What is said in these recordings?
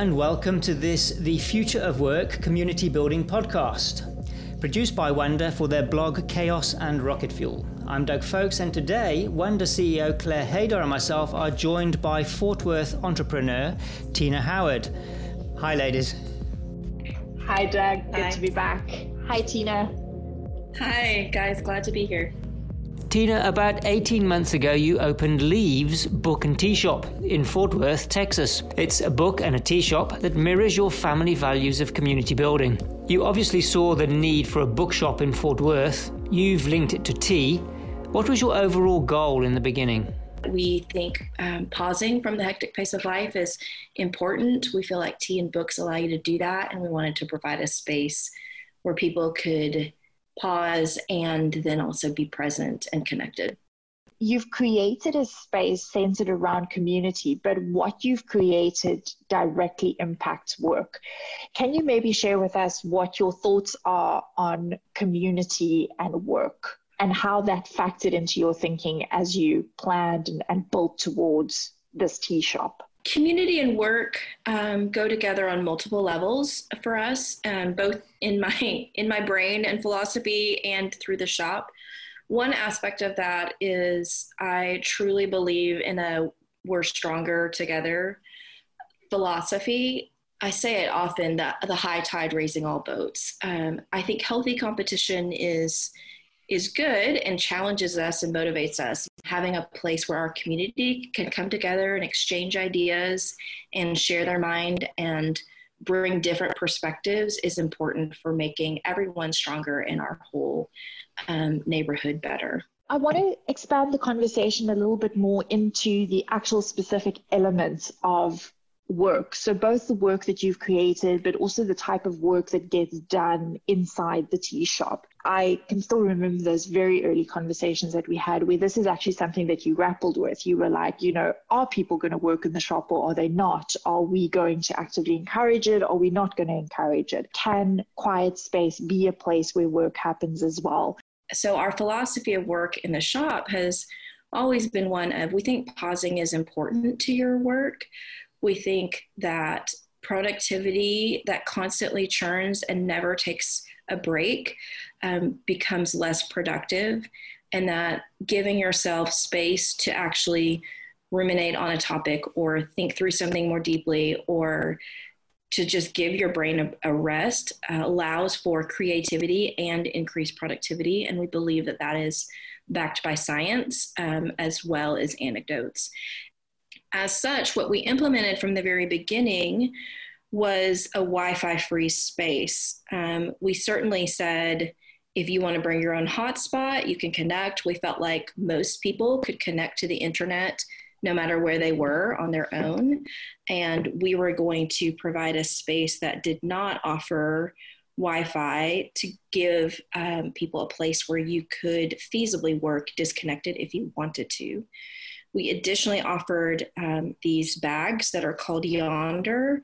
and welcome to this, the Future of Work Community Building podcast, produced by Wanda for their blog Chaos and Rocket Fuel. I'm Doug Folks, and today, Wanda CEO Claire Haydar and myself are joined by Fort Worth entrepreneur Tina Howard. Hi, ladies. Hi, Doug. Good Hi. to be back. Hi, Tina. Hi, guys. Glad to be here. Tina, about 18 months ago, you opened Leaves Book and Tea Shop in Fort Worth, Texas. It's a book and a tea shop that mirrors your family values of community building. You obviously saw the need for a bookshop in Fort Worth. You've linked it to tea. What was your overall goal in the beginning? We think um, pausing from the hectic pace of life is important. We feel like tea and books allow you to do that, and we wanted to provide a space where people could pause and then also be present and connected. You've created a space centered around community, but what you've created directly impacts work. Can you maybe share with us what your thoughts are on community and work and how that factored into your thinking as you planned and, and built towards this tea shop? Community and work um, go together on multiple levels for us, um, both in my in my brain and philosophy, and through the shop. One aspect of that is I truly believe in a "we're stronger together" philosophy. I say it often that the high tide raising all boats. Um, I think healthy competition is is good and challenges us and motivates us. Having a place where our community can come together and exchange ideas and share their mind and bring different perspectives is important for making everyone stronger in our whole um, neighborhood better. I want to expand the conversation a little bit more into the actual specific elements of work. So, both the work that you've created, but also the type of work that gets done inside the tea shop. I can still remember those very early conversations that we had where this is actually something that you grappled with. You were like, you know, are people going to work in the shop or are they not? Are we going to actively encourage it? Or are we not going to encourage it? Can quiet space be a place where work happens as well? So, our philosophy of work in the shop has always been one of we think pausing is important to your work. We think that productivity that constantly churns and never takes a break um, becomes less productive, and that giving yourself space to actually ruminate on a topic or think through something more deeply or to just give your brain a, a rest uh, allows for creativity and increased productivity. And we believe that that is backed by science um, as well as anecdotes. As such, what we implemented from the very beginning was a Wi Fi free space. Um, we certainly said, if you want to bring your own hotspot, you can connect. We felt like most people could connect to the internet no matter where they were on their own. And we were going to provide a space that did not offer Wi Fi to give um, people a place where you could feasibly work disconnected if you wanted to. We additionally offered um, these bags that are called Yondr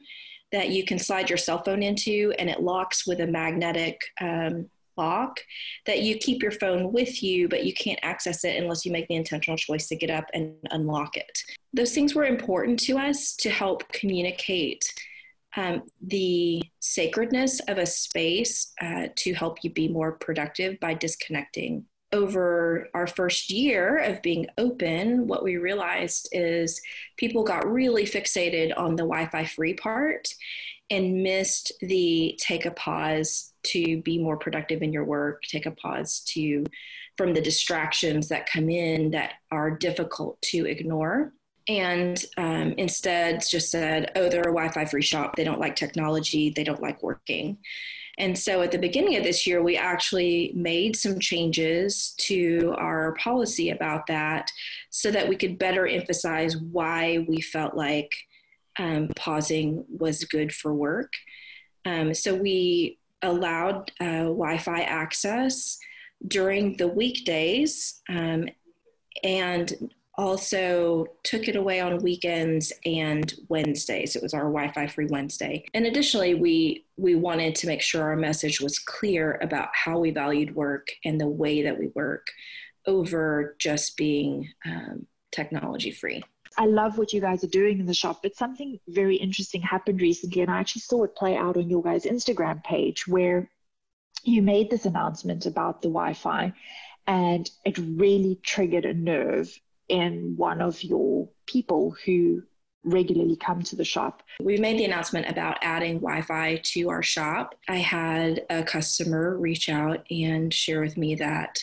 that you can slide your cell phone into, and it locks with a magnetic um, lock that you keep your phone with you, but you can't access it unless you make the intentional choice to get up and unlock it. Those things were important to us to help communicate um, the sacredness of a space uh, to help you be more productive by disconnecting. Over our first year of being open, what we realized is people got really fixated on the Wi Fi free part and missed the take a pause to be more productive in your work, take a pause to from the distractions that come in that are difficult to ignore. And um, instead, just said, oh, they're a Wi Fi free shop. They don't like technology. They don't like working. And so at the beginning of this year, we actually made some changes to our policy about that so that we could better emphasize why we felt like um, pausing was good for work. Um, so we allowed uh, Wi Fi access during the weekdays um, and also took it away on weekends and Wednesdays. It was our Wi-Fi free Wednesday. And additionally, we we wanted to make sure our message was clear about how we valued work and the way that we work over just being um, technology free. I love what you guys are doing in the shop, but something very interesting happened recently, and I actually saw it play out on your guys' Instagram page where you made this announcement about the Wi Fi, and it really triggered a nerve in one of your people who regularly come to the shop. We made the announcement about adding Wi Fi to our shop. I had a customer reach out and share with me that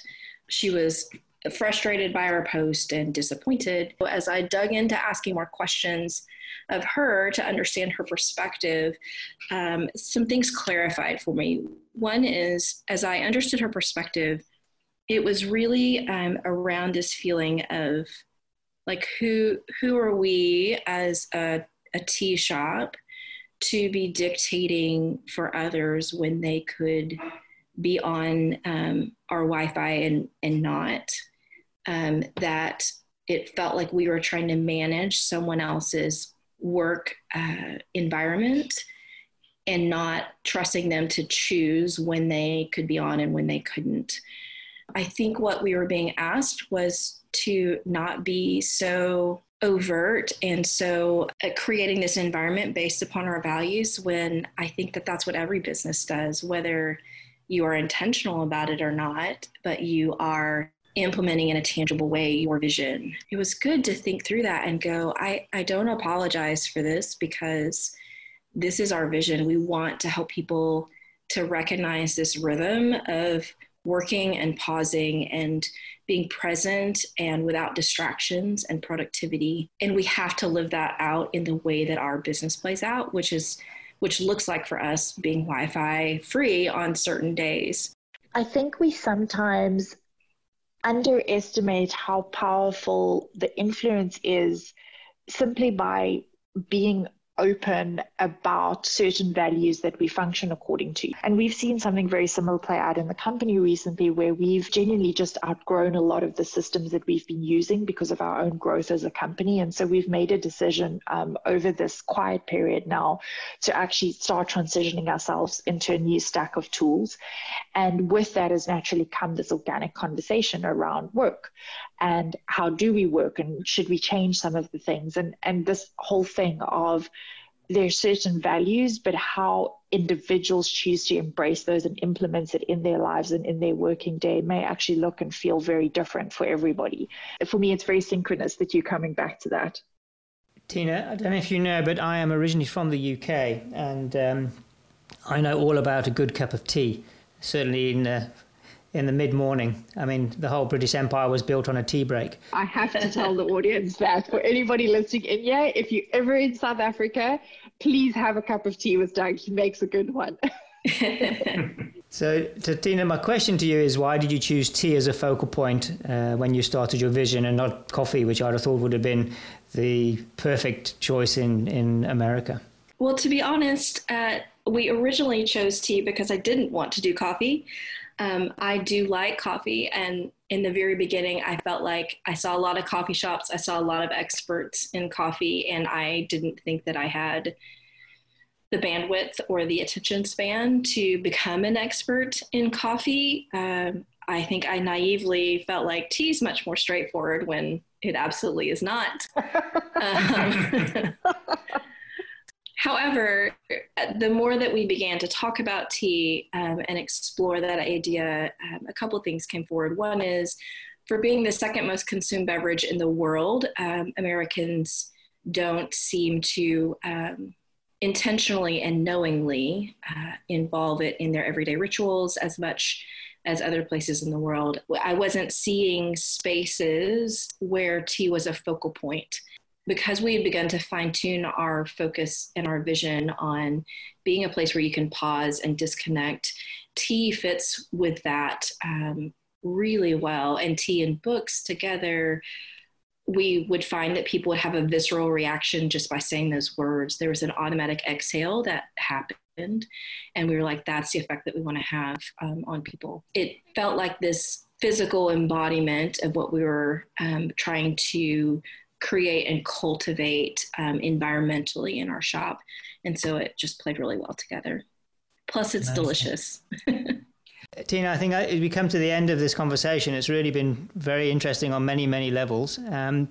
she was frustrated by our post and disappointed. As I dug into asking more questions of her to understand her perspective, um, some things clarified for me. One is, as I understood her perspective, it was really um, around this feeling of like who who are we as a, a tea shop to be dictating for others when they could be on um, our Wi-Fi and and not um, that it felt like we were trying to manage someone else's work uh, environment and not trusting them to choose when they could be on and when they couldn't. I think what we were being asked was to not be so overt and so uh, creating this environment based upon our values when I think that that's what every business does, whether you are intentional about it or not, but you are implementing in a tangible way your vision. It was good to think through that and go, I, I don't apologize for this because this is our vision. We want to help people to recognize this rhythm of working and pausing and being present and without distractions and productivity. And we have to live that out in the way that our business plays out, which is which looks like for us being Wi-Fi free on certain days. I think we sometimes underestimate how powerful the influence is simply by being open about certain values that we function according to. And we've seen something very similar play out in the company recently where we've genuinely just outgrown a lot of the systems that we've been using because of our own growth as a company. And so we've made a decision um, over this quiet period now to actually start transitioning ourselves into a new stack of tools. And with that has naturally come this organic conversation around work and how do we work and should we change some of the things and and this whole thing of there's certain values but how individuals choose to embrace those and implement it in their lives and in their working day may actually look and feel very different for everybody for me it's very synchronous that you're coming back to that tina i don't know if you know but i am originally from the uk and um, i know all about a good cup of tea certainly in uh, in the mid morning. I mean, the whole British Empire was built on a tea break. I have to tell the audience that for anybody listening in here, if you're ever in South Africa, please have a cup of tea with Doug. He makes a good one. so, Tina, my question to you is why did you choose tea as a focal point uh, when you started your vision and not coffee, which I'd have thought would have been the perfect choice in, in America? Well, to be honest, uh, we originally chose tea because I didn't want to do coffee. Um, I do like coffee, and in the very beginning, I felt like I saw a lot of coffee shops. I saw a lot of experts in coffee, and I didn't think that I had the bandwidth or the attention span to become an expert in coffee. Um, I think I naively felt like tea is much more straightforward when it absolutely is not. um, However, the more that we began to talk about tea um, and explore that idea, um, a couple of things came forward. One is for being the second most consumed beverage in the world, um, Americans don't seem to um, intentionally and knowingly uh, involve it in their everyday rituals as much as other places in the world. I wasn't seeing spaces where tea was a focal point because we had begun to fine tune our focus and our vision on being a place where you can pause and disconnect, tea fits with that um, really well. And tea and books together, we would find that people would have a visceral reaction just by saying those words. There was an automatic exhale that happened. And we were like, that's the effect that we want to have um, on people. It felt like this physical embodiment of what we were um, trying to create and cultivate um, environmentally in our shop. And so it just played really well together. Plus, it's nice. delicious. Tina, I think as we come to the end of this conversation, it's really been very interesting on many, many levels. Um,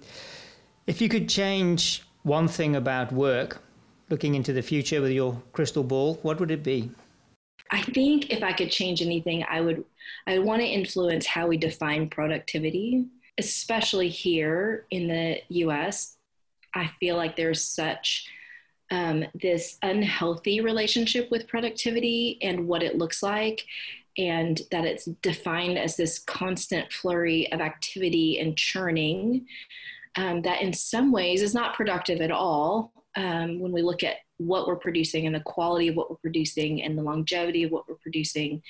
If you could change one thing about work, looking into the future with your crystal ball, what would it be? I think if I could change anything, I would I want to influence how we define productivity, especially here in the US. I feel like there's such um, this unhealthy relationship with productivity and what it looks like, and that it's defined as this constant flurry of activity and churning um, that in some ways is not productive at all um, when we look at what we're producing and the quality of what we're producing and the longevity of what we're producing.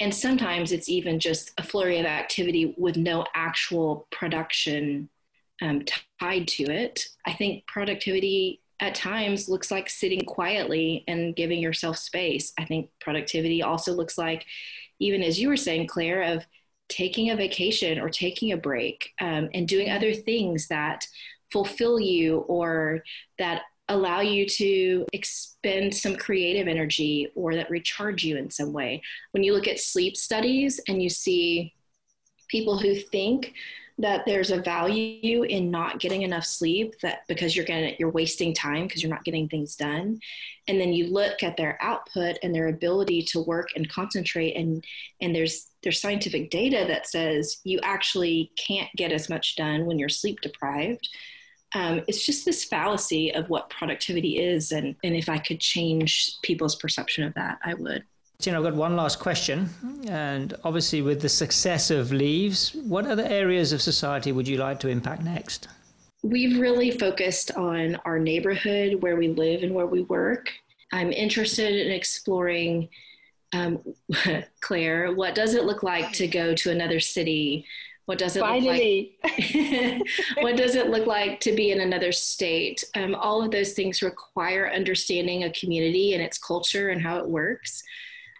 And sometimes it's even just a flurry of activity with no actual production um, tied to it. I think productivity at times looks like sitting quietly and giving yourself space. I think productivity also looks like, even as you were saying, Claire, of taking a vacation or taking a break um, and doing other things that fulfill you or that allow you to expend some creative energy or that recharge you in some way. When you look at sleep studies and you see people who think that there's a value in not getting enough sleep that because you're getting you're wasting time because you're not getting things done and then you look at their output and their ability to work and concentrate and and there's there's scientific data that says you actually can't get as much done when you're sleep deprived um, it's just this fallacy of what productivity is and and if i could change people's perception of that i would Tina, I've got one last question. And obviously, with the success of Leaves, what other areas of society would you like to impact next? We've really focused on our neighborhood, where we live and where we work. I'm interested in exploring, um, Claire, what does it look like to go to another city? What does it Finally. look like? what does it look like to be in another state? Um, all of those things require understanding a community and its culture and how it works.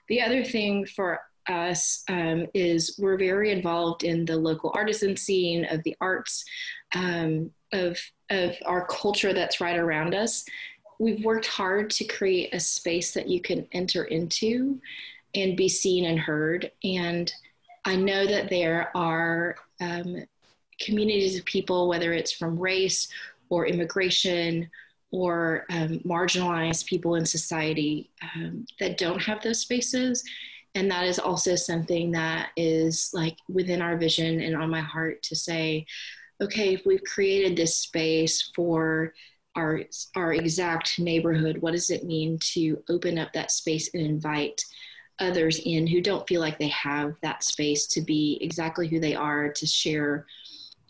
The other thing for us um, is we're very involved in the local artisan scene of the arts um, of of our culture that's right around us. We've worked hard to create a space that you can enter into and be seen and heard. And I know that there are um, communities of people, whether it's from race or immigration or um, marginalized people in society um, that don't have those spaces. And that is also something that is like within our vision and on my heart to say, okay, if we've created this space for our our exact neighborhood, what does it mean to open up that space and invite others in who don't feel like they have that space to be exactly who they are, to share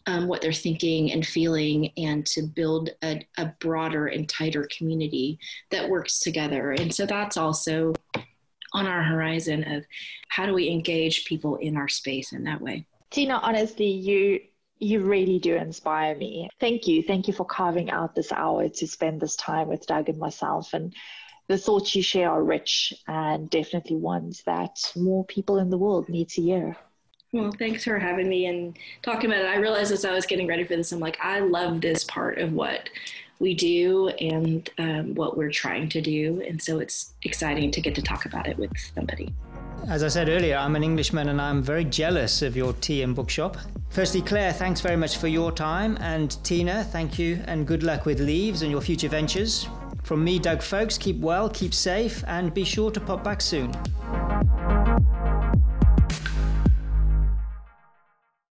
um, what they're thinking and feeling and to build a, a broader and tighter community that works together. And so that's also on our horizon of how do we engage people in our space in that way. Tina, honestly, you you really do inspire me. Thank you. Thank you for carving out this hour to spend this time with Doug and myself. And the thoughts you share are rich and definitely ones that more people in the world need to hear. Well, thanks for having me and talking about it. I realized as I was getting ready for this, I'm like, I love this part of what we do and um, what we're trying to do. And so it's exciting to get to talk about it with somebody. As I said earlier, I'm an Englishman and I'm very jealous of your tea and bookshop. Firstly, Claire, thanks very much for your time. And Tina, thank you and good luck with Leaves and your future ventures. From me, Doug Folks, keep well, keep safe, and be sure to pop back soon.